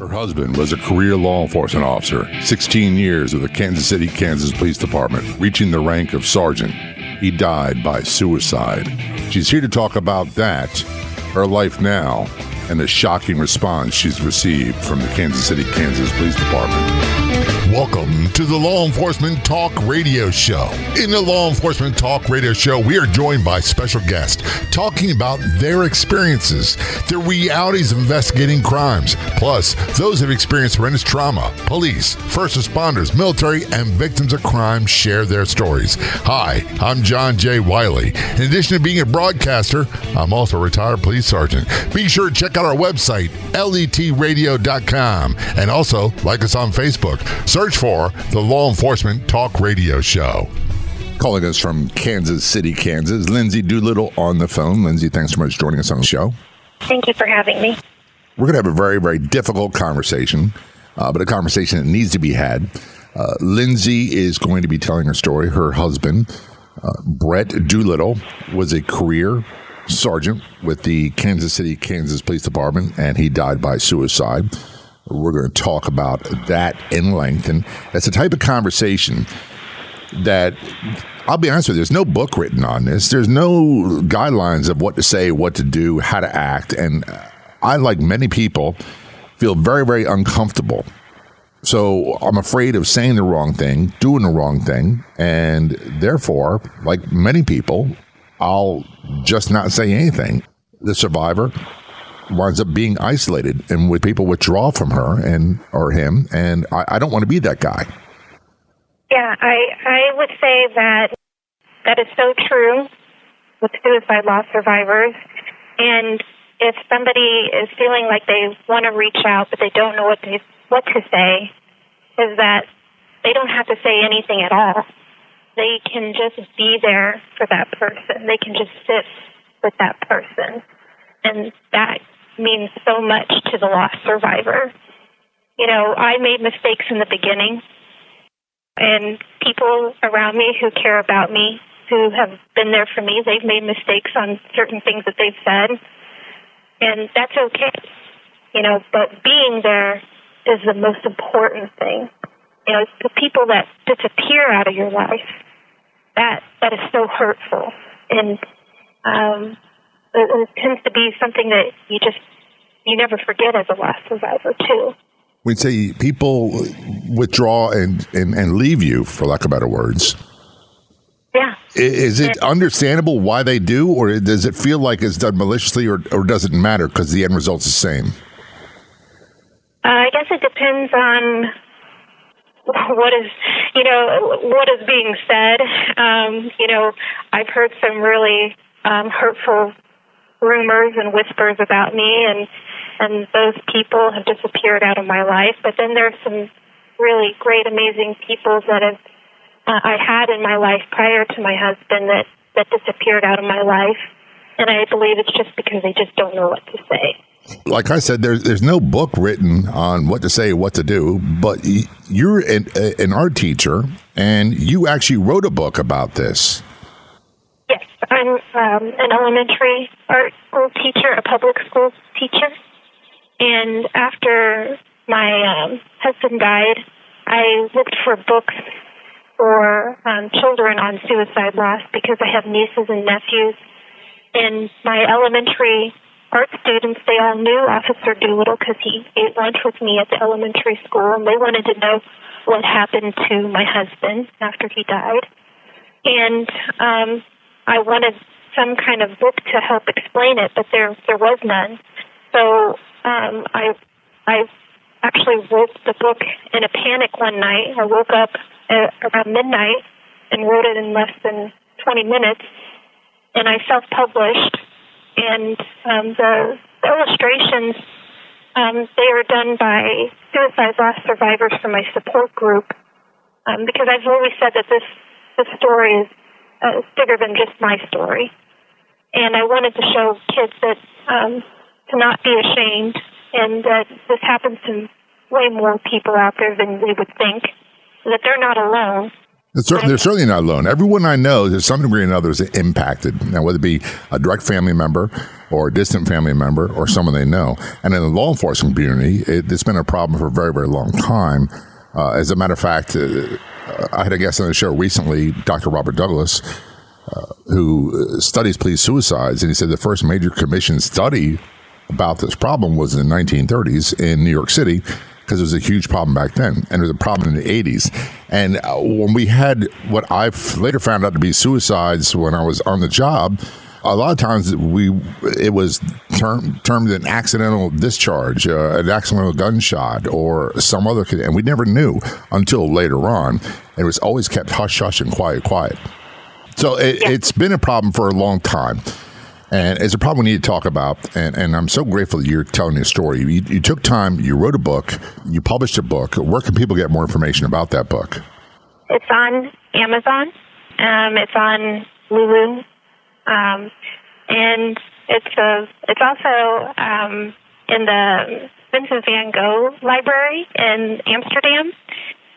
Her husband was a career law enforcement officer, 16 years with the Kansas City, Kansas Police Department, reaching the rank of sergeant. He died by suicide. She's here to talk about that, her life now, and the shocking response she's received from the Kansas City, Kansas Police Department. Welcome to the Law Enforcement Talk Radio Show. In the Law Enforcement Talk Radio Show, we are joined by special guests talking about their experiences, the realities of investigating crimes, plus those who have experienced horrendous trauma. Police, first responders, military, and victims of crime share their stories. Hi, I'm John J. Wiley. In addition to being a broadcaster, I'm also a retired police sergeant. Be sure to check out our website, letradio.com, and also like us on Facebook. Search for the Law Enforcement Talk Radio Show. Calling us from Kansas City, Kansas, Lindsey Doolittle on the phone. Lindsey, thanks so much for joining us on the show. Thank you for having me. We're going to have a very, very difficult conversation, uh, but a conversation that needs to be had. Uh, Lindsey is going to be telling her story. Her husband, uh, Brett Doolittle, was a career sergeant with the Kansas City, Kansas Police Department, and he died by suicide. We're going to talk about that in length. And that's the type of conversation that I'll be honest with you, there's no book written on this. There's no guidelines of what to say, what to do, how to act. And I, like many people, feel very, very uncomfortable. So I'm afraid of saying the wrong thing, doing the wrong thing. And therefore, like many people, I'll just not say anything. The survivor winds up being isolated and with people withdraw from her and or him and I, I don't want to be that guy. Yeah i i would say that that is so true with suicide loss survivors. And if somebody is feeling like they want to reach out but they don't know what to what to say is that they don't have to say anything at all. They can just be there for that person. They can just sit with that person. And that means so much to the lost survivor. You know, I made mistakes in the beginning, and people around me who care about me, who have been there for me, they've made mistakes on certain things that they've said, and that's okay. You know, but being there is the most important thing. You know, the people that disappear out of your life, that that is so hurtful, and um, it, it tends to be something that you just you never forget as a loss survivor too. We'd say people withdraw and, and, and leave you, for lack of better words. Yeah. Is it understandable why they do, or does it feel like it's done maliciously, or, or does it matter because the end result's the same? Uh, I guess it depends on what is, you know, what is being said. Um, you know, I've heard some really um, hurtful rumors and whispers about me, and and those people have disappeared out of my life. But then there's some really great, amazing people that have uh, I had in my life prior to my husband that that disappeared out of my life, and I believe it's just because they just don't know what to say. Like I said, there's there's no book written on what to say, what to do. But you're an, an art teacher, and you actually wrote a book about this. Yes, I'm um, an elementary art school teacher, a public school teacher. And after my um, husband died, I looked for books for um, children on suicide loss because I have nieces and nephews. And my elementary art students, they all knew Officer Doolittle because he ate lunch with me at the elementary school, and they wanted to know what happened to my husband after he died. And um, I wanted some kind of book to help explain it, but there there was none. So um, I I actually wrote the book in a panic one night. I woke up at around midnight and wrote it in less than 20 minutes, and I self-published. And um, the, the illustrations um, they are done by suicide loss survivors from my support group um, because I've always said that this this story is uh, bigger than just my story. And I wanted to show kids that um, to not be ashamed and that this happens to way more people out there than we would think, that they're not alone. They're certainly, they're certainly not alone. Everyone I know, to some degree or another, is impacted. Now, whether it be a direct family member or a distant family member or someone they know. And in the law enforcement community, it, it's been a problem for a very, very long time. Uh, as a matter of fact, uh, I had a guest on the show recently, Dr. Robert Douglas, uh, who studies police suicides, and he said the first major commission study about this problem was in the 1930s in New York City because it was a huge problem back then, and it was a problem in the 80s. And uh, when we had what I later found out to be suicides when I was on the job, a lot of times we it was term, termed an accidental discharge, uh, an accidental gunshot, or some other, and we never knew until later on. And it was always kept hush hush and quiet quiet. So it, yeah. it's been a problem for a long time. And it's a problem we need to talk about. And, and I'm so grateful that you're telling your story. You, you, took time, you wrote a book, you published a book. Where can people get more information about that book? It's on Amazon. Um, it's on Lulu. Um, and it's a, it's also um, in the Vincent van Gogh Library in Amsterdam.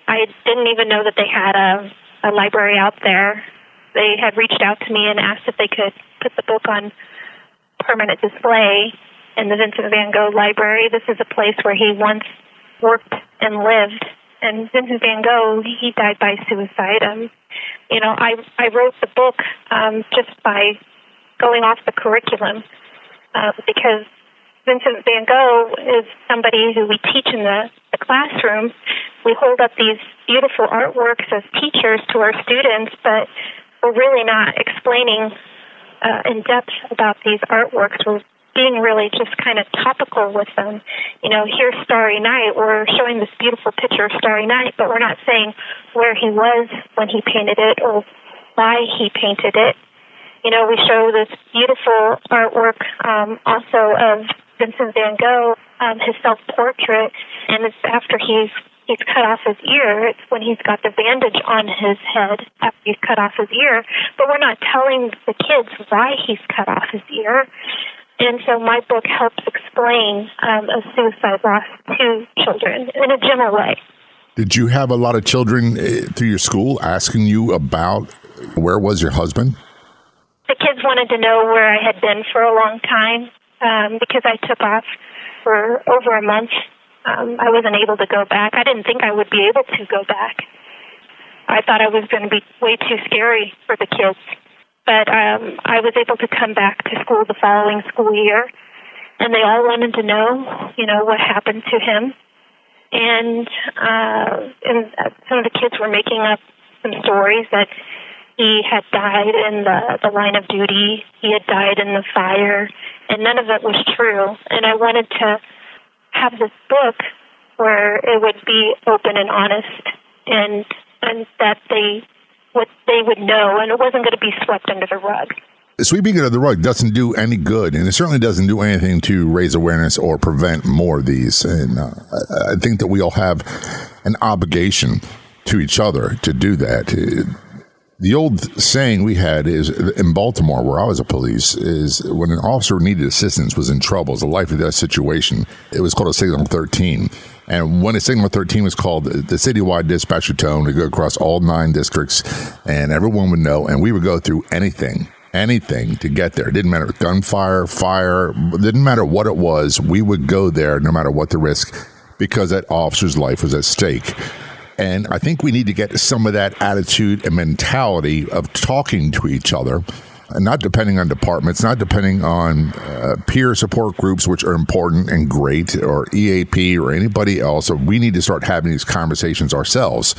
I didn't even know that they had a, a library out there. They had reached out to me and asked if they could put the book on permanent display in the Vincent van Gogh Library. This is a place where he once worked and lived. And Vincent van Gogh, he died by suicide. Um, you know, I I wrote the book um, just by going off the curriculum uh, because Vincent van Gogh is somebody who we teach in the, the classroom. We hold up these beautiful artworks as teachers to our students, but we're really not explaining uh, in depth about these artworks. We're being really just kind of topical with them. You know, here's Starry Night. We're showing this beautiful picture of Starry Night, but we're not saying where he was when he painted it or why he painted it. You know, we show this beautiful artwork um, also of Vincent van Gogh, um, his self-portrait, and it's after he's he's cut off his ear. It's when he's got the bandage on his head after he's cut off his ear. But we're not telling the kids why he's cut off his ear. And so my book helps explain um, a suicide loss to children in a general way. Did you have a lot of children uh, through your school asking you about where was your husband? The kids wanted to know where I had been for a long time um, because I took off for over a month um, I wasn't able to go back. I didn't think I would be able to go back. I thought I was going to be way too scary for the kids. But um, I was able to come back to school the following school year, and they all wanted to know, you know, what happened to him. And uh, and some of the kids were making up some stories that he had died in the the line of duty, he had died in the fire, and none of it was true. And I wanted to have this book where it would be open and honest and and that they what they would know and it wasn't going to be swept under the rug. Sweeping it under the rug doesn't do any good, and it certainly doesn't do anything to raise awareness or prevent more of these. And uh, I think that we all have an obligation to each other to do that the old saying we had is in Baltimore, where I was a police, is when an officer needed assistance, was in trouble, it's a life or death situation. It was called a signal 13. And when a signal 13 was called, the citywide dispatcher tone would go across all nine districts, and everyone would know, and we would go through anything, anything to get there. It didn't matter gunfire, fire, didn't matter what it was. We would go there no matter what the risk, because that officer's life was at stake. And I think we need to get some of that attitude and mentality of talking to each other not depending on departments, not depending on uh, peer support groups, which are important and great, or EAP or anybody else. We need to start having these conversations ourselves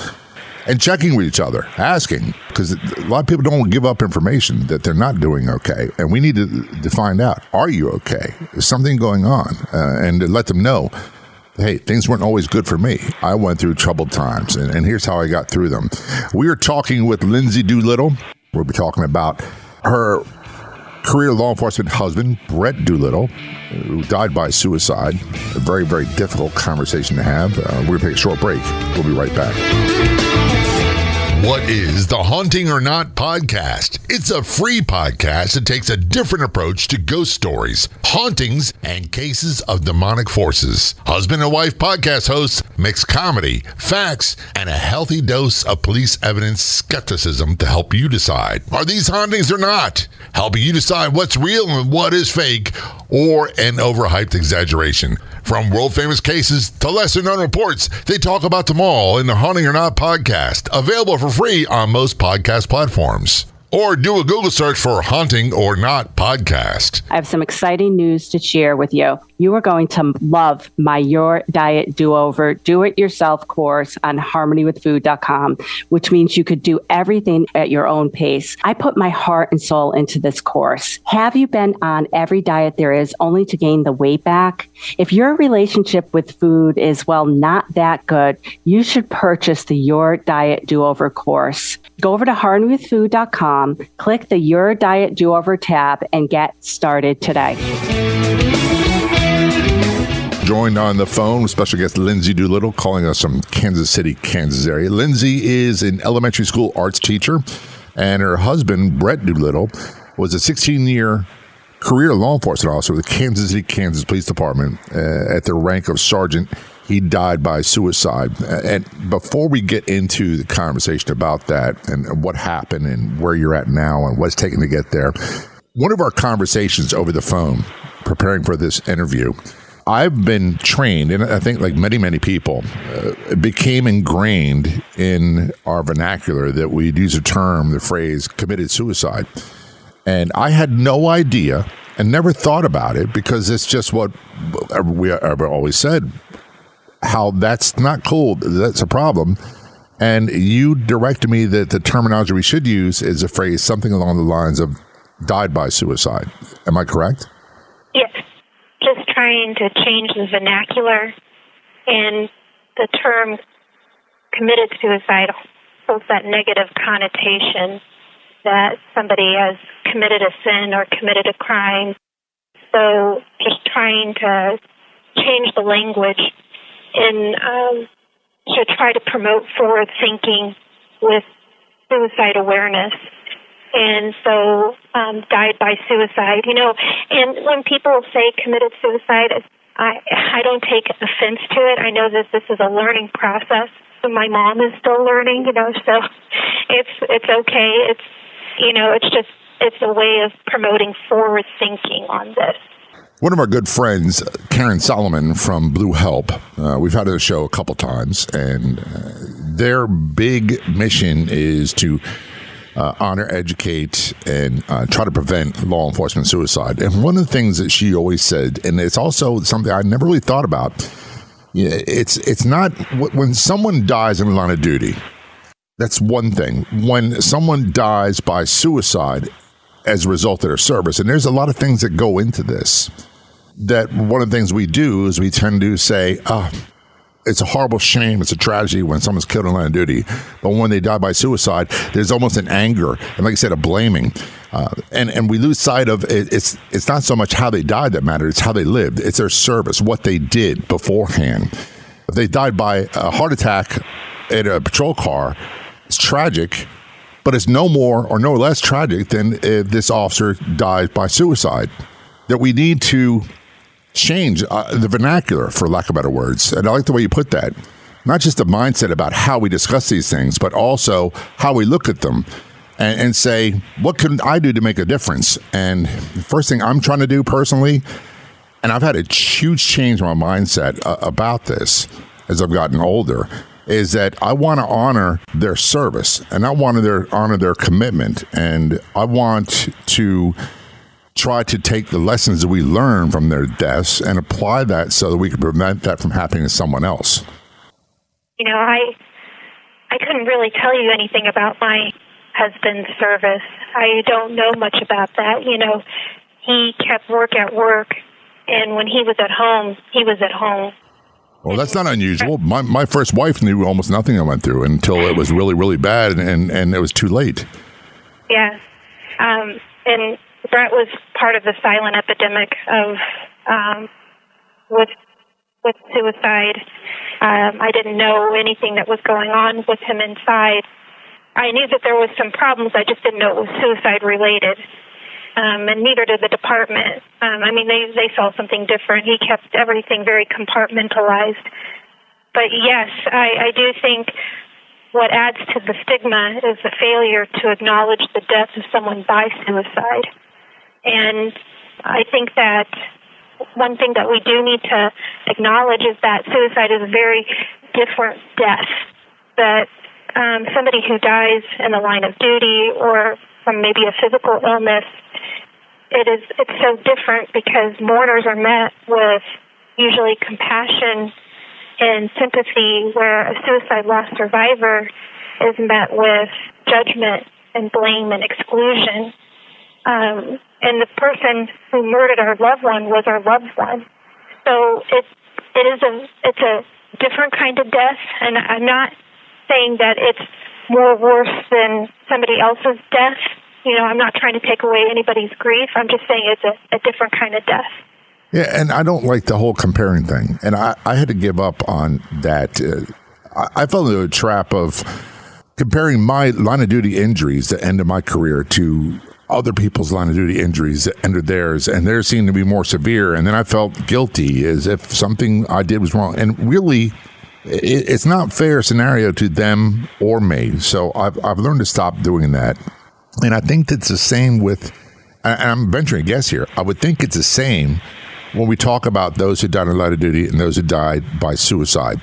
and checking with each other, asking, because a lot of people don't give up information that they're not doing okay. And we need to, to find out, are you okay? Is something going on? Uh, and to let them know hey, things weren't always good for me. I went through troubled times, and, and here's how I got through them. We are talking with Lindsey Doolittle. We'll be talking about her career law enforcement husband, Brett Doolittle, who died by suicide. A very, very difficult conversation to have. Uh, we're going to take a short break. We'll be right back. What is the Haunting or Not podcast? It's a free podcast that takes a different approach to ghost stories, hauntings, and cases of demonic forces. Husband and wife podcast hosts mix comedy, facts, and a healthy dose of police evidence skepticism to help you decide are these hauntings or not? Helping you decide what's real and what is fake or an overhyped exaggeration. From world famous cases to lesser known reports, they talk about them all in the Haunting or Not podcast, available for free on most podcast platforms or do a Google search for Haunting or Not podcast. I have some exciting news to share with you. You are going to love my Your Diet Do Over Do It Yourself course on harmonywithfood.com, which means you could do everything at your own pace. I put my heart and soul into this course. Have you been on every diet there is only to gain the weight back? If your relationship with food is, well, not that good, you should purchase the Your Diet Do Over course. Go over to harmonywithfood.com, click the Your Diet Do Over tab, and get started today. Joined on the phone with special guest Lindsey Doolittle, calling us from Kansas City, Kansas area. Lindsey is an elementary school arts teacher, and her husband, Brett Doolittle, was a 16 year career law enforcement officer with the Kansas City, Kansas Police Department uh, at the rank of sergeant he died by suicide. And before we get into the conversation about that and what happened and where you're at now and what's taken to get there, one of our conversations over the phone preparing for this interview, I've been trained, and I think like many, many people, uh, became ingrained in our vernacular that we'd use a term, the phrase committed suicide. And I had no idea and never thought about it because it's just what we ever always said how that's not cool. That's a problem. And you directed me that the terminology we should use is a phrase something along the lines of died by suicide. Am I correct? Yes. Just trying to change the vernacular and the term committed suicide holds that negative connotation that somebody has committed a sin or committed a crime. So just trying to change the language in um, to try to promote forward thinking with suicide awareness. And so, um, died by suicide, you know, and when people say committed suicide, I, I don't take offense to it. I know that this is a learning process. My mom is still learning, you know, so it's, it's okay. It's, you know, it's just, it's a way of promoting forward thinking on this. One of our good friends, Karen Solomon from Blue Help, uh, we've had her show a couple times, and uh, their big mission is to uh, honor, educate, and uh, try to prevent law enforcement suicide. And one of the things that she always said, and it's also something I never really thought about, it's it's not when someone dies in the line of duty. That's one thing. When someone dies by suicide as a result of their service, and there's a lot of things that go into this that one of the things we do is we tend to say, oh, it's a horrible shame. It's a tragedy when someone's killed in line of duty. But when they die by suicide, there's almost an anger and, like I said, a blaming. Uh, and and we lose sight of it, it's it's not so much how they died that matters; it's how they lived. It's their service, what they did beforehand. If they died by a heart attack in a patrol car, it's tragic, but it's no more or no less tragic than if this officer died by suicide. That we need to change uh, the vernacular, for lack of better words. And I like the way you put that. Not just the mindset about how we discuss these things, but also how we look at them and, and say, what can I do to make a difference? And the first thing I'm trying to do personally, and I've had a huge change in my mindset uh, about this as I've gotten older, is that I want to honor their service and I want to honor their commitment. And I want to try to take the lessons that we learn from their deaths and apply that so that we can prevent that from happening to someone else. You know, I I couldn't really tell you anything about my husband's service. I don't know much about that. You know, he kept work at work, and when he was at home, he was at home. Well, that's not unusual. My my first wife knew almost nothing I went through until it was really really bad, and and, it was too late. Yeah, um, and Brett was part of the silent epidemic of um, with with suicide. Um, I didn't know anything that was going on with him inside, I knew that there was some problems. I just didn't know it was suicide related. Um, and neither did the department. Um, I mean, they they saw something different. He kept everything very compartmentalized. But yes, I, I do think what adds to the stigma is the failure to acknowledge the death of someone by suicide. And I think that one thing that we do need to acknowledge is that suicide is a very different death. That um, somebody who dies in the line of duty or from maybe a physical illness, it is it's so different because mourners are met with usually compassion and sympathy, where a suicide loss survivor is met with judgment and blame and exclusion. Um, and the person who murdered our loved one was our loved one. So it it is a it's a different kind of death, and I'm not saying that it's more worse than somebody else's death. You know, I'm not trying to take away anybody's grief. I'm just saying it's a, a different kind of death. Yeah, and I don't like the whole comparing thing. And I, I had to give up on that. Uh, I, I fell into a trap of comparing my line of duty injuries, the end of my career, to other people's line of duty injuries that ended theirs, and theirs seemed to be more severe. And then I felt guilty as if something I did was wrong. And really, it's not fair scenario to them or me. So I've, I've learned to stop doing that. And I think it's the same with, and I'm venturing a guess here, I would think it's the same when we talk about those who died in line of duty and those who died by suicide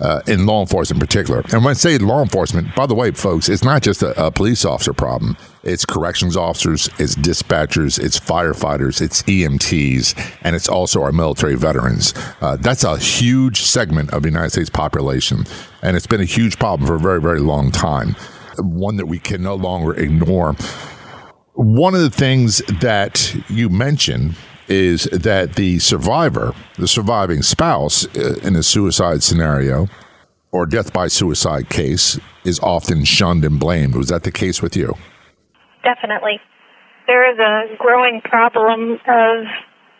uh, in law enforcement in particular. And when I say law enforcement, by the way, folks, it's not just a, a, police officer problem. It's corrections officers, it's dispatchers, it's firefighters, it's EMTs, and it's also our military veterans. Uh, that's a huge segment of the United States population, and it's been a huge problem for a very, very long time. One that we can no longer ignore. One of the things that you mentioned is that the survivor, the surviving spouse uh, in a suicide scenario or death by suicide case, is often shunned and blamed. Was that the case with you? Definitely. There is a growing problem of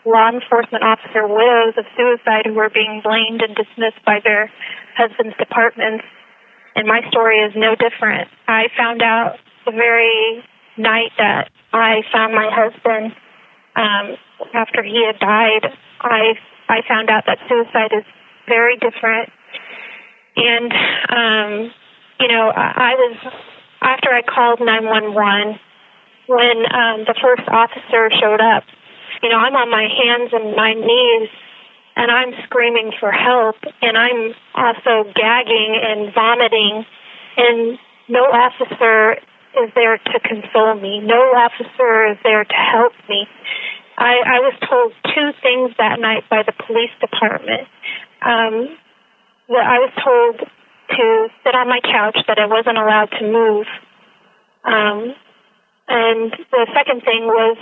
law enforcement officer widows of suicide who are being blamed and dismissed by their husbands' departments. And my story is no different. I found out the very night that I found my husband um, after he had died, I I found out that suicide is very different. And um, you know, I, I was after I called 911 when um, the first officer showed up. You know, I'm on my hands and my knees and I'm screaming for help and I'm also gagging and vomiting and no officer is there to console me. No officer is there to help me. I, I was told two things that night by the police department. Um, that I was told to sit on my couch, that I wasn't allowed to move. Um, and the second thing was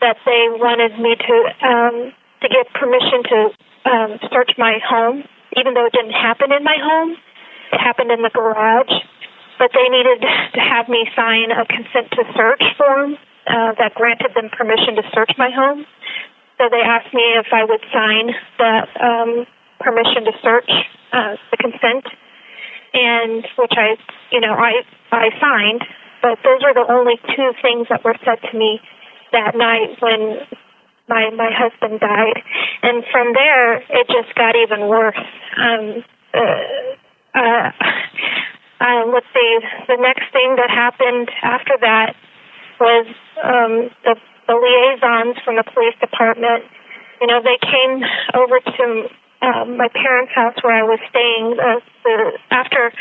that they wanted me to um, to get permission to um, search my home, even though it didn't happen in my home. It happened in the garage, but they needed to have me sign a consent to search form uh, that granted them permission to search my home. So they asked me if I would sign that um, permission to search, uh, the consent, and which I, you know, I I signed. But those were the only two things that were said to me that night when my my husband died, and from there it just got even worse. Um, uh, uh, uh, let's see, the next thing that happened after that was um, the, the liaisons from the police department. You know, they came over to um, my parents' house where I was staying uh, the, after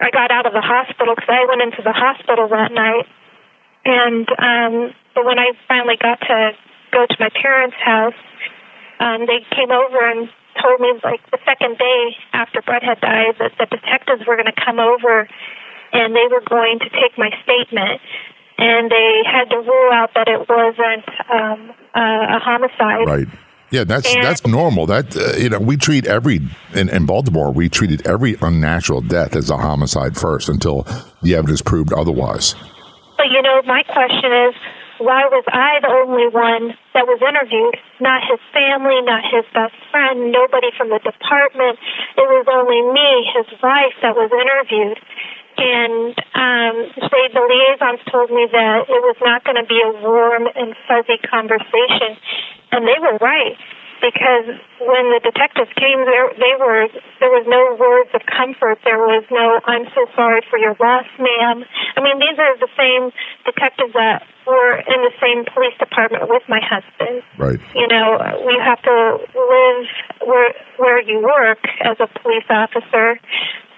I got out of the hospital because I went into the hospital that night. And um, but when I finally got to go to my parents' house, um, they came over and told me like the second day after Brett had died that the detectives were going to come over and they were going to take my statement and they had to rule out that it wasn't um, uh, a homicide. Right. Yeah, that's and, that's normal. That uh, you know, we treat every in, in Baltimore, we treated every unnatural death as a homicide first until the evidence proved otherwise. But you know, my question is, why was I the only one that was interviewed? Not his family, not his best friend, nobody from the department. It was only me, his wife, that was interviewed. and um, they, the liaisons told me that it was not going to be a warm and fuzzy conversation, and they were right because when the detectives came, there they were there was no words of comfort. There was no "I'm so sorry for your loss, ma'am." I mean, these are the same detectives that were in the same police department with my husband. Right. You know, we have to live where where you work as a police officer.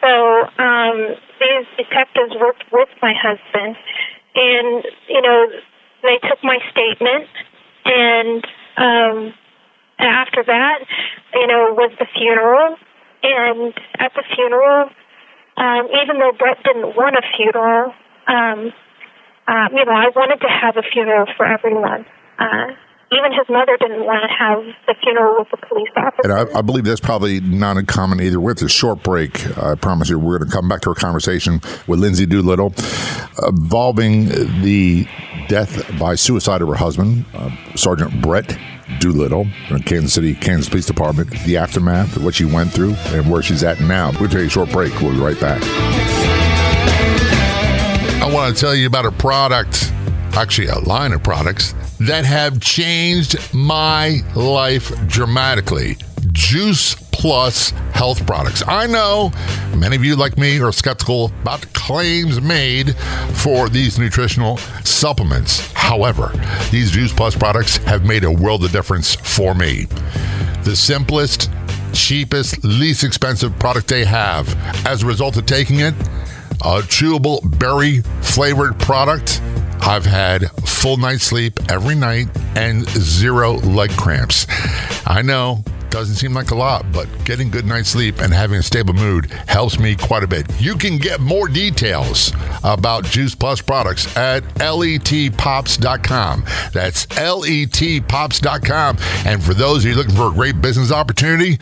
So um, these detectives worked with my husband, and you know, they took my statement, and um, after that, you know, was the funeral, and at the funeral, um, even though Brett didn't want a funeral, um, uh, you know, I wanted to have a funeral for everyone. Uh, even his mother didn't want to have the funeral with the police officer. And I, I believe that's probably not uncommon either. With a short break, I promise you, we're going to come back to our conversation with Lindsey Doolittle involving the death by suicide of her husband, uh, Sergeant Brett Doolittle in Kansas City, Kansas Police Department, the aftermath of what she went through, and where she's at now. We'll take a short break. We'll be right back. I want to tell you about a product, actually, a line of products that have changed my life dramatically. Juice Plus health products. I know many of you, like me, are skeptical about claims made for these nutritional supplements. However, these Juice Plus products have made a world of difference for me. The simplest, cheapest, least expensive product they have. As a result of taking it, a chewable berry flavored product. I've had full night's sleep every night and zero leg cramps. I know doesn't seem like a lot, but getting good night's sleep and having a stable mood helps me quite a bit. You can get more details about Juice Plus products at letpops.com. That's letpops.com. And for those of you looking for a great business opportunity,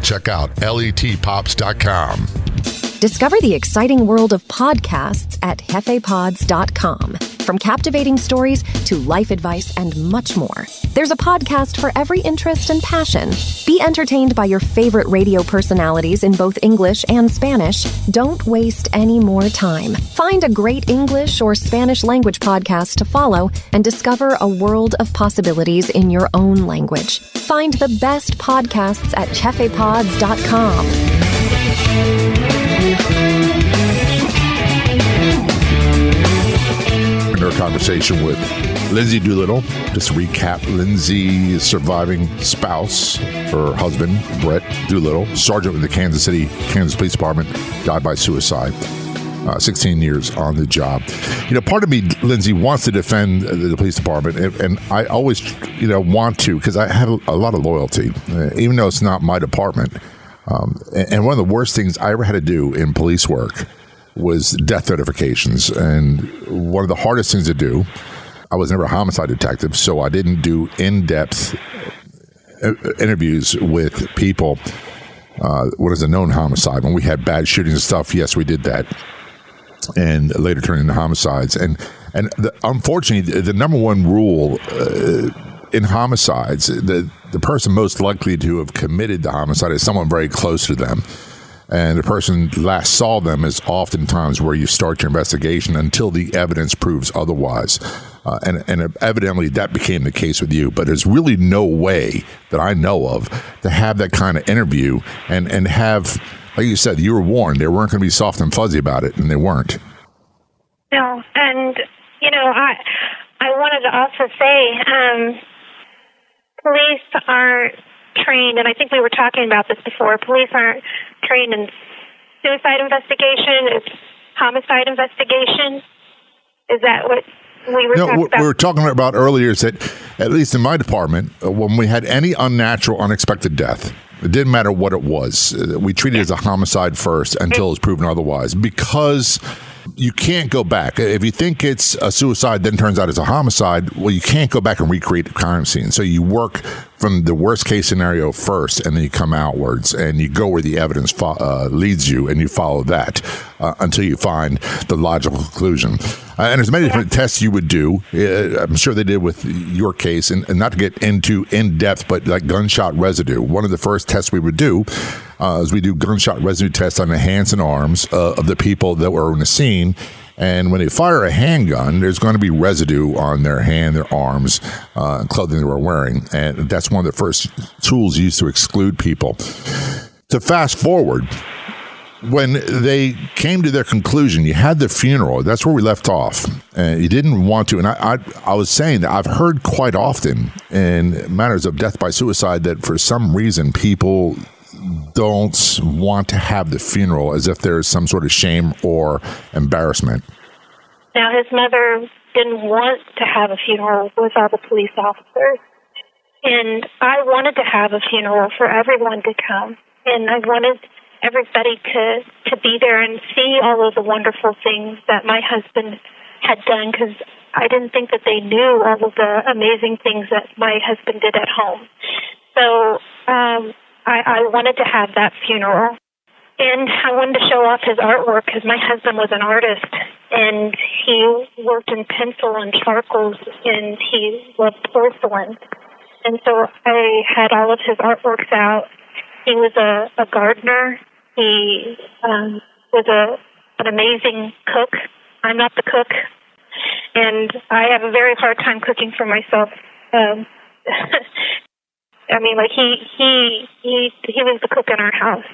check out letpops.com. Discover the exciting world of podcasts at jefepods.com. From captivating stories to life advice and much more. There's a podcast for every interest and passion. Be entertained by your favorite radio personalities in both English and Spanish. Don't waste any more time. Find a great English or Spanish language podcast to follow and discover a world of possibilities in your own language. Find the best podcasts at jefepods.com. conversation with Lindsey Doolittle, just to recap, Lindsey surviving spouse, her husband, Brett Doolittle, sergeant with the Kansas City, Kansas Police Department, died by suicide. Uh, 16 years on the job. You know, part of me, Lindsey, wants to defend the, the police department, and, and, I always, you know, want to because I have a, lot of loyalty, uh, even though it's not my department. Um, and, and one of the worst things I ever had to do in police work was death notifications. And one of the hardest things to do, I was never a homicide detective, so I didn't do in depth interviews with people. Uh, what is a known homicide? When we had bad shootings and stuff, yes, we did that. And later turned into homicides. And and the, unfortunately, the, the, number one rule uh, in homicides, the the person most likely to have committed the homicide is someone very close to them and the person last saw them is oftentimes where you start your investigation until the evidence proves otherwise. Uh, and, and evidently that became the case with you, but there's really no way that I know of to have that kind of interview and, and have, like you said, you were warned they weren't going to be soft and fuzzy about it, and they weren't. No, and you know, I I wanted to also say, um, police aren't trained, and I think we were talking about this before. Police aren't trained in suicide investigation. It's homicide investigation. Is that what we were no, talking about? we were talking about earlier is that, at least in my department, uh, when we had any unnatural, unexpected death, it didn't matter what it was. Uh, we treated it as a homicide first until it's proven otherwise because you can't go back. If you think it's a suicide, then turns out it's a homicide, well, you can't go back and recreate the crime scene. So you work from the worst case scenario first, and then you come outwards and you go where the evidence fo- uh, leads you, and you follow that uh, until you find the logical conclusion. Uh, and there's many different tests you would do. Uh, I'm sure they did with your case, and, and, not to get into in depth, but like gunshot residue. One of the first tests we would do uh, as we do gunshot residue tests on the hands and arms uh, of the people that were in the scene. And when they fire a handgun, there's going to be residue on their hand, their arms, uh, clothing they were wearing. And that's one of the first tools used to exclude people. To fast forward, when they came to their conclusion, you had the funeral. That's where we left off. And you didn't want to. And I, I, I, was saying that I've heard quite often in matters of death by suicide that for some reason people don't want to have the funeral as if there's some sort of shame or embarrassment. Now, his mother didn't want to have a funeral with all the police officers. And I wanted to have a funeral for everyone to come. And I wanted everybody to to be there and see all of the wonderful things that my husband had done because I didn't think that they knew all of the amazing things that my husband did at home. So um, I, I wanted to have that funeral. And I wanted to show off his artwork because my husband was an artist and he worked in pencil and charcoals and he loved porcelain. And so I had all of his artworks out. He was a, a gardener he um, was a an amazing cook. I'm not the cook, and I have a very hard time cooking for myself. Um, I mean, like he he he he was the cook in our house,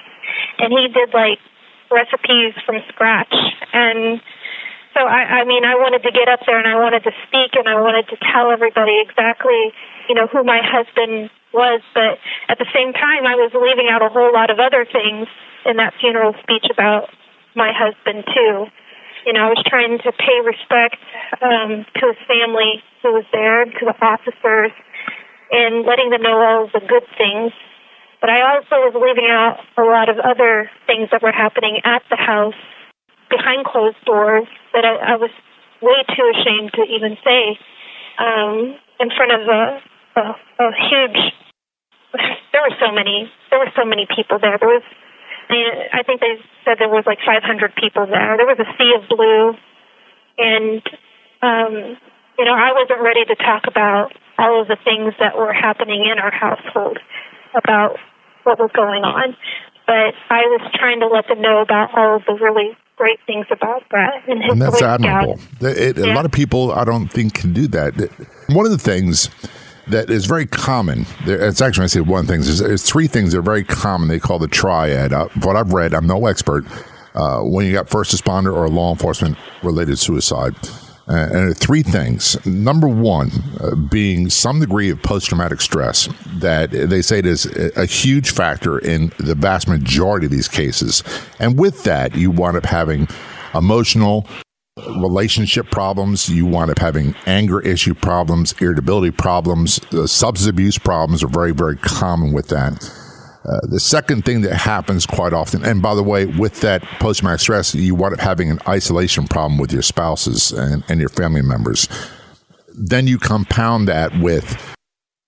and he did like recipes from scratch. And so I, I mean, I wanted to get up there and I wanted to speak and I wanted to tell everybody exactly, you know, who my husband was. But at the same time, I was leaving out a whole lot of other things in that funeral speech about my husband too. You know, I was trying to pay respect um, to his family who was there, to the officers, and letting them know all the good things. But I also was leaving out a lot of other things that were happening at the house behind closed doors that I, I was way too ashamed to even say um, in front of a, a, a huge. There were so many. There were so many people there. There was I think they said there was like 500 people there. There was a sea of blue, and um, you know, I wasn't ready to talk about all of the things that were happening in our household, about what was going on. But I was trying to let them know about all of the really great things about Brett and his and that's admirable. It, yeah. A lot of people, I don't think, can do that. One of the things that is very common. It's actually, I say one thing. There's, there's, three things that are very common. They call the triad. Uh, what I've read, I'm no expert. Uh, when you got first responder or law enforcement related suicide, uh, and three things. Number one, uh, being some degree of post traumatic stress that they say it is a huge factor in the vast majority of these cases. And with that, you wind up having emotional relationship problems, you wind up having anger issue problems, irritability problems, uh, substance abuse problems are very, very common with that. Uh, the second thing that happens quite often, and by the way, with that post traumatic stress, you wind up having an isolation problem with your spouses and, and your family members. Then you compound that with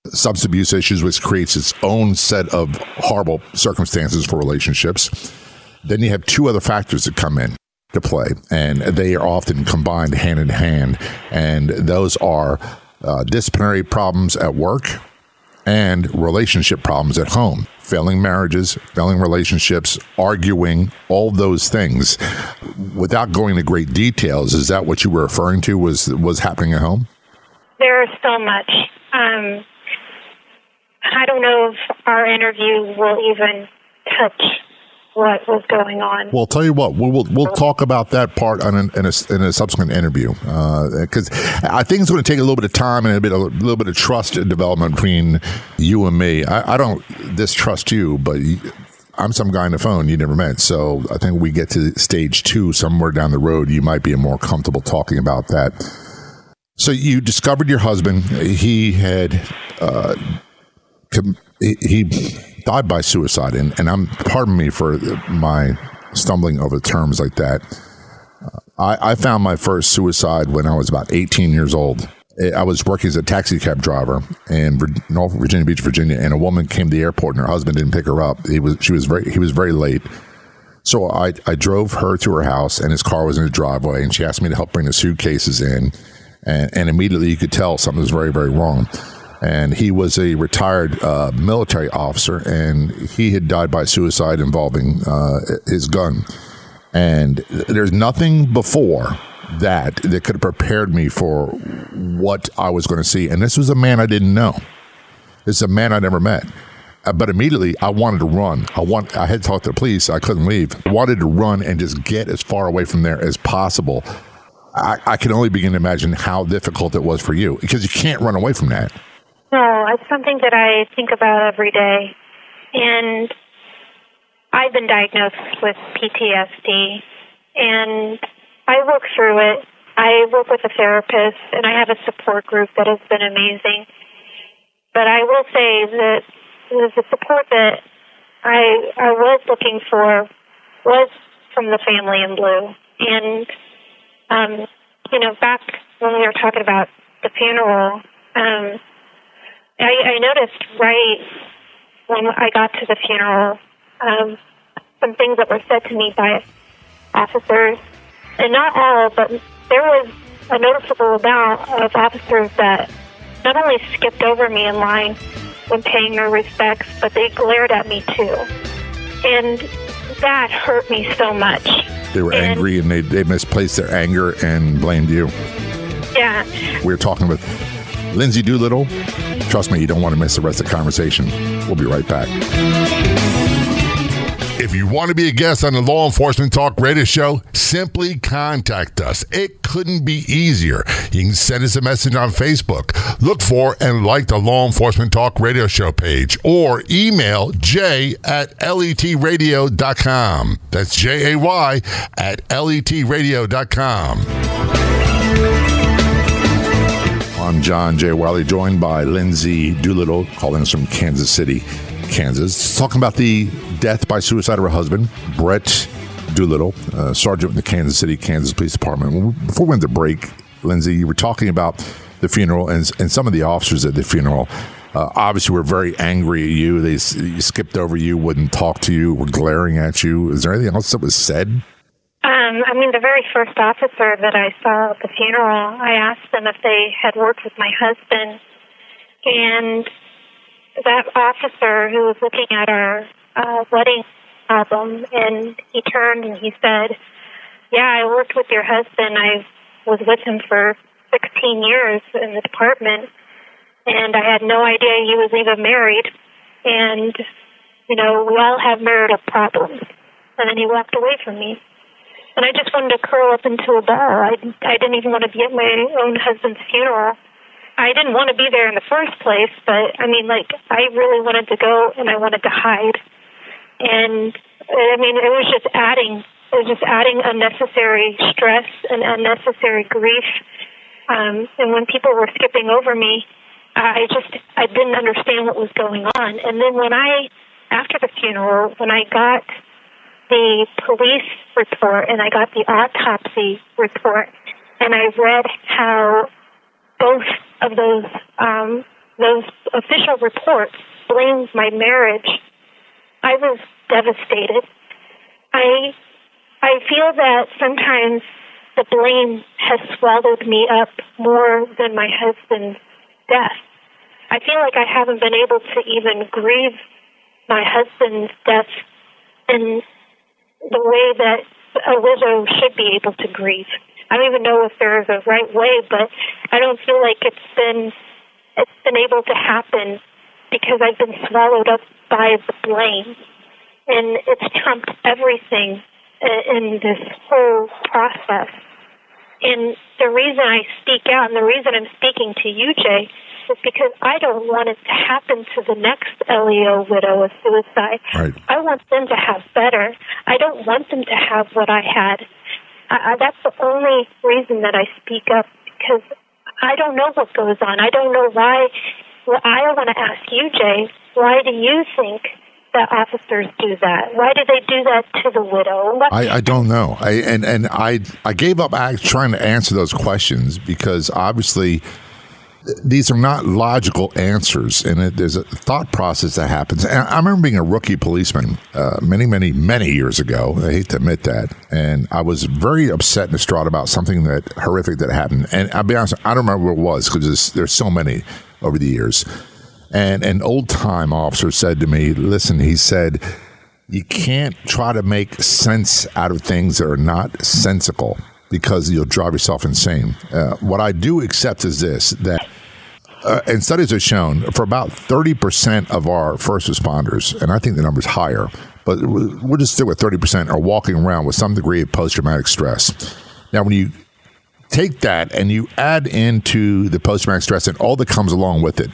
substance abuse issues, which creates its own set of horrible circumstances for relationships. Then you have two other factors that come in to play, and they are often combined hand in hand. And those are uh, disciplinary problems at work and relationship problems at home failing marriages, failing relationships, arguing, all those things. Without going into great details, is that what you were referring to was was happening at home? There is so much. Um, I don't know if our interview will even touch what was going on. Well, tell you what, we'll we'll, talk about that part on an, in, a, in a subsequent interview because uh, I think it's going to take a little bit of time and a bit a little bit of trust development between you and me. I, I don't distrust you, but. You, I'm some guy on the phone you never met. So I think we get to stage two somewhere down the road. You might be more comfortable talking about that. So you discovered your husband. He had, uh, he died by suicide. And, and I'm, pardon me for my stumbling over terms like that. Uh, I, I found my first suicide when I was about 18 years old. I was working as a taxi cab driver in North Virginia Beach, Virginia, and a woman came to the airport, and her husband didn't pick her up. He was she was very he was very late, so I I drove her to her house, and his car was in the driveway, and she asked me to help bring the suitcases in, and, and immediately you could tell something was very very wrong. And he was a retired uh, military officer, and he had died by suicide involving uh, his gun. And there's nothing before that that could have prepared me for what I was going to see. And this was a man I didn't know. This is a man I never met. Uh, but immediately I wanted to run. I want. I had talked to the police. I couldn't leave. I wanted to run and just get as far away from there as possible. I, I can only begin to imagine how difficult it was for you because you can't run away from that. No, it's something that I think about every day. And I've been diagnosed with PTSD and I work through it. I work with a therapist and I have a support group that has been amazing. But I will say that the support that I I was looking for was from the family in blue. And um, you know, back when we were talking about the funeral, um, I, I noticed right when I got to the funeral, um, some things that were said to me by officers, and not all, but there was a noticeable amount of officers that not only skipped over me in line when paying their respects, but they glared at me too. And that hurt me so much. They were And- angry and they, they misplaced their anger and blamed you. Yeah. We were talking with Lindsey Doolittle. Trust me, you don't want to miss the rest of the conversation. We'll be right back. If you want to be a guest on the Law Enforcement Talk radio show, simply contact us. It couldn't be easier. You can send us a message on Facebook. Look for and like the Law Enforcement Talk radio show page or email j at letradio.com. That's J A Y at letradio.com. I'm John J. Wiley, joined by Lindsey Doolittle, calling us from Kansas City, Kansas, talking about the death by suicide of her husband, Brett Doolittle, uh, sergeant with the Kansas City, Kansas Police Department. Before we went to break, Lindsey, you were talking about the funeral and, and some of the officers at the funeral. Uh, obviously, were very angry at you. They skipped over you, wouldn't talk to you, were glaring at you. Is there anything else that was said? Um, I mean, the very first officer that I saw at the funeral, I asked them if they had worked with my husband, and that officer who was looking at our uh, wedding album, and he turned and he said, "Yeah, I worked with your husband. I was with him for 16 years in the department, and I had no idea he was even married. And you know, we all have marital problems." And then he walked away from me and I just wanted to curl up into a ball. I, I didn't even want to be at my own husband's funeral. I didn't want to be there in the first place, but I mean, like, I really wanted to go and I wanted to hide. And I mean, it was just adding, it was just adding unnecessary stress and unnecessary grief. Um, and when people were skipping over me, I just, I didn't understand what was going on. And then when I, after the funeral, when I got the police report and I got the autopsy report and I read how both of those um, those official reports blamed my marriage. I was devastated. I I feel that sometimes the blame has swallowed me up more than my husband's death. I feel like I haven't been able to even grieve my husband's death in the way that a widow should be able to grieve. I don't even know if there is a right way, but I don't feel like it's been it's been able to happen because I've been swallowed up by the blame, and it's trumped everything uh, in this whole process. And the reason I speak out, and the reason I'm speaking to you, Jay, is because I don't want it to happen to the next LEO widow of suicide. Right. I want them to have better. I don't want them to have what I had. I, I, that's the only reason that I speak up because I don't know what goes on. I don't know why. Well, I want to ask you, Jay, why do you think that officers do that? Why do they do that to the widow? I, I don't know. I and and I I gave up trying to answer those questions because obviously these are not logical answers, and it, there's a thought process that happens. And I remember being a rookie policeman uh, many, many, many years ago. I hate to admit that, and I was very upset and distraught about something that horrific that happened. And I'll be honest, I don't remember what it was because there's, there's so many. over the years. And an old time officer said to me, Listen, he said, you can't try to make sense out of things that are not sensical because you'll drive yourself insane. Uh, what I do accept is this that uh, and studies have shown for about 30% of our first responders, and I think the number's higher, but we'll just stick with 30%, are walking around with some degree of post traumatic stress. Now, when you take that and you add into the post traumatic stress and all that comes along with it,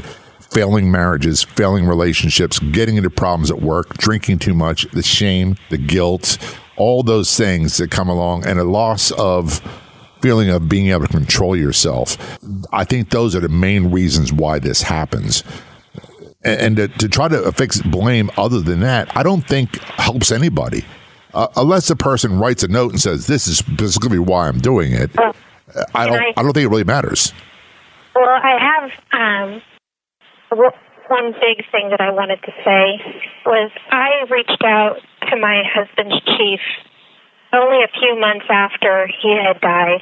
failing marriages, failing relationships, getting into problems at work, drinking too much, the shame, the guilt, all those things that come along, and a loss of feeling of being able to control yourself. I think those are the main reasons why this happens. And, to, to, try to fix blame other than that, I don't think helps anybody. Uh, unless the person writes a note and says, "This is specifically why I'm doing it," I don't. I, I, don't think it really matters. Well, I have um, one big thing that I wanted to say was I reached out to my husband's chief only a few months after he had died.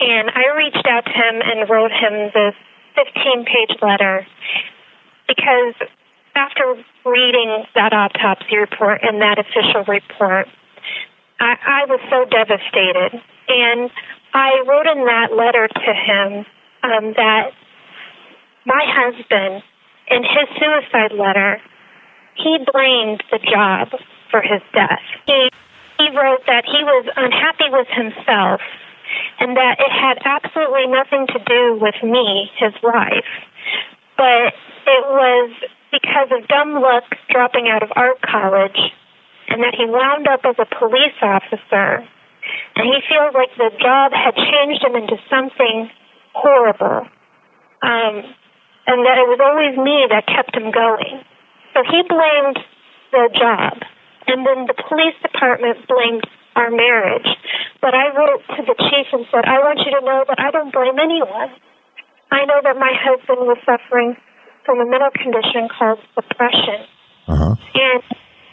And I reached out to him and wrote him this 15 page letter because after reading that autopsy report and that official report, I, I was so devastated. And I wrote in that letter to him um, that my husband, in his suicide letter, he blamed the job for his death. He he wrote that he was unhappy with himself and that it had absolutely nothing to do with me, his wife, but it was because of dumb luck dropping out of art college and that he wound up as a police officer. And he feels like the job had changed him into something horrible. Um, and that it was always me that kept him going. So he blamed the job and then the police department blamed our marriage. But I wrote to the chief and said, I want you to know that I don't blame anyone. I know that my husband was suffering from a mental condition called depression. Uh-huh. And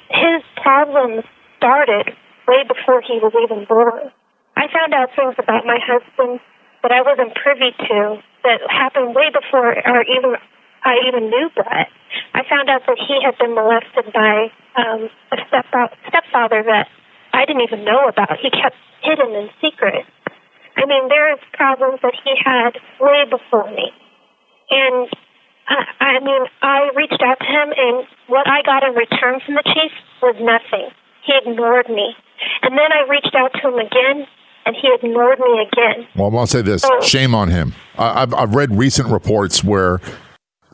his problems started way before he was even born. I found out things about my husband that I wasn't privy to that happened way before or even I even knew Brett. I found out that he had been molested by um, a step stepfather that I didn't even know about. He kept hidden in secret. I mean, there's problems that he had way before me. And uh, I mean, I reached out to him, and what I got in return from the chief was nothing. He ignored me. And then I reached out to him again, and he ignored me again. Well, I'll say this so, shame on him. I've, I've read recent reports where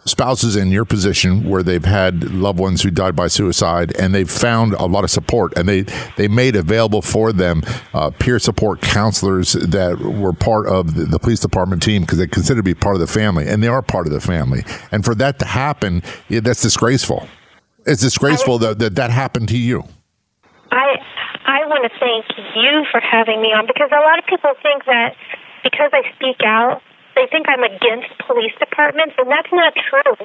spouses in your position where they've had loved ones who died by suicide and they've found a lot of support and they they made available for them uh, peer support counselors that were part of the, the police department team because they consider to be part of the family and they are part of the family. And for that to happen yeah, that's disgraceful. It's disgraceful that, that that happened to you. I i want to thank you for having me on because a lot of people think that because i speak out they think I'm against police departments, and that's not true.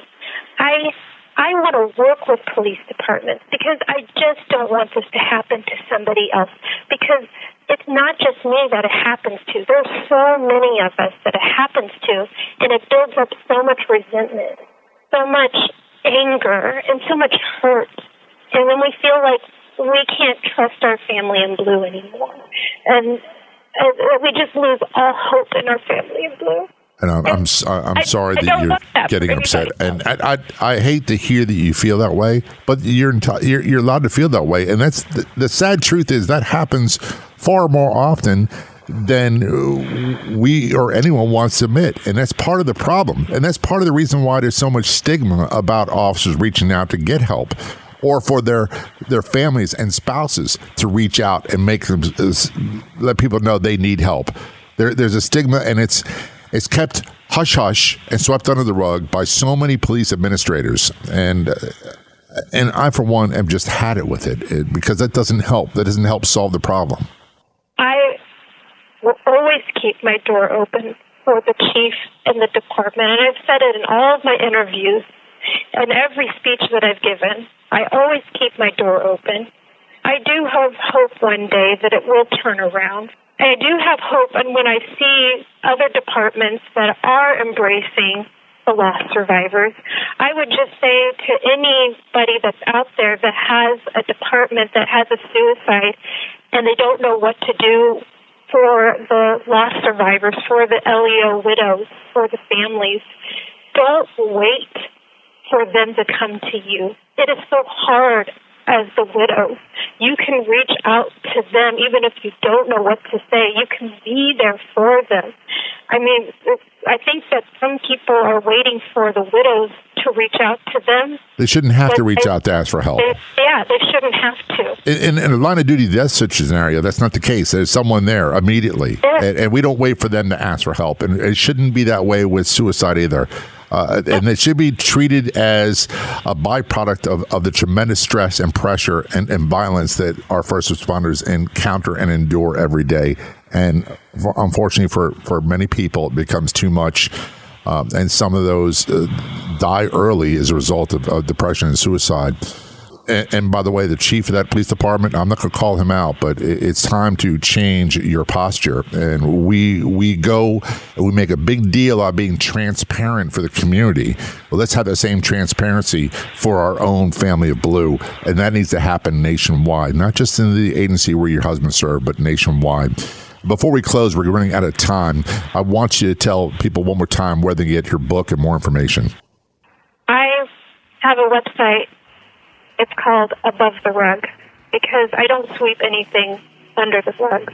I I want to work with police departments because I just don't want this to happen to somebody else. Because it's not just me that it happens to. There's so many of us that it happens to, and it builds up so much resentment, so much anger, and so much hurt. And then we feel like we can't trust our family in blue anymore, and, and we just lose all hope in our family in blue. And I'm I'm, I'm sorry I, that you're getting upset, and I, I, I hate to hear that you feel that way, but you're enti- you're, you're allowed to feel that way, and that's the, the sad truth is that happens far more often than we or anyone wants to admit. And that's part of the problem. And that's part of the reason why there's so much stigma about officers reaching out to get help or for their their families and spouses to reach out and make them let people know they need help. There, there's a stigma and it's it's kept hush hush and swept under the rug by so many police administrators. And uh, and I, for one, am just had it with it, it because that doesn't help. That doesn't help solve the problem. I will always keep my door open for the chief and the department, and I've said it in all of my interviews and every speech that I've given. I always keep my door open. I do have hope one day that it will turn around. I do have hope, and when I see other departments that are embracing the lost survivors. I would just say to anybody that's out there that has a department that has a suicide and they don't know what to do for the lost survivors, for the LEO widows, for the families, don't wait for them to come to you. It is so hard as the widow. You can reach out to them even if you don't know what to say. You can be there for them. I mean, I think that some people are waiting for the widows to reach out to them. They shouldn't have to reach they, out to ask for help. They, yeah, they shouldn't have to. In, in, in, a line of duty death scenario, that's not the case. There's someone there immediately, yeah. and, and, we don't wait for them to ask for help. And it shouldn't be that way with suicide either. Uh, and it should be treated as a byproduct of, of the tremendous stress and pressure and, and violence that our first responders encounter and endure every day. And for, unfortunately, for, for many people, it becomes too much. Um, and some of those uh, die early as a result of, of depression and suicide and, and, by the way, the chief of that police department, I'm not going to call him out, but it, it's time to change your posture. And we we go we make a big deal out being transparent for the community. Well, let's have that same transparency for our own family of blue, and that needs to happen nationwide, not just in the agency where your husband served, but nationwide. Before we close, we're running out of time. I want you to tell people one more time where they get your book and more information. I have a website it's called Above the Rug because I don't sweep anything under the rug.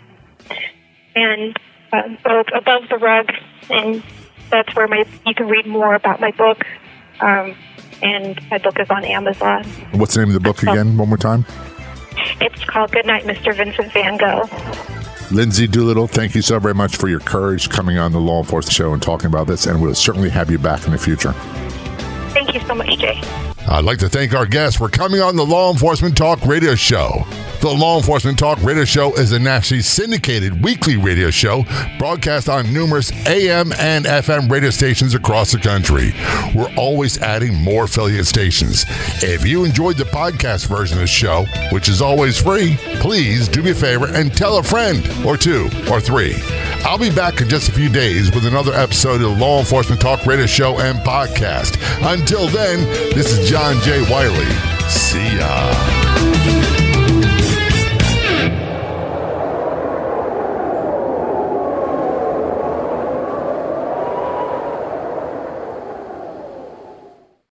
And uh, so it's Above the Rug, and that's where my you can read more about my book. Um, and my book is on Amazon. What's the name of the book again? One more time. It's called Goodnight, Mr. Vincent Van Gogh. Lindsey Doolittle, thank you so very much for your courage coming on the Law Enforcement Show and talking about this, and we'll certainly have you back in the future. Thank you so much, Jay. I'd like to thank our guests for coming on the Law Enforcement Talk radio show. The Law Enforcement Talk radio show is a nationally syndicated weekly radio show broadcast on numerous AM and FM radio stations across the country. We're always adding more affiliate stations. If you enjoyed the podcast version of the show, which is always free, please do me a favor and tell a friend or two or three. I'll be back in just a few days with another episode of the Law Enforcement Talk radio show and podcast. Until then, this is John J. Wiley. See ya.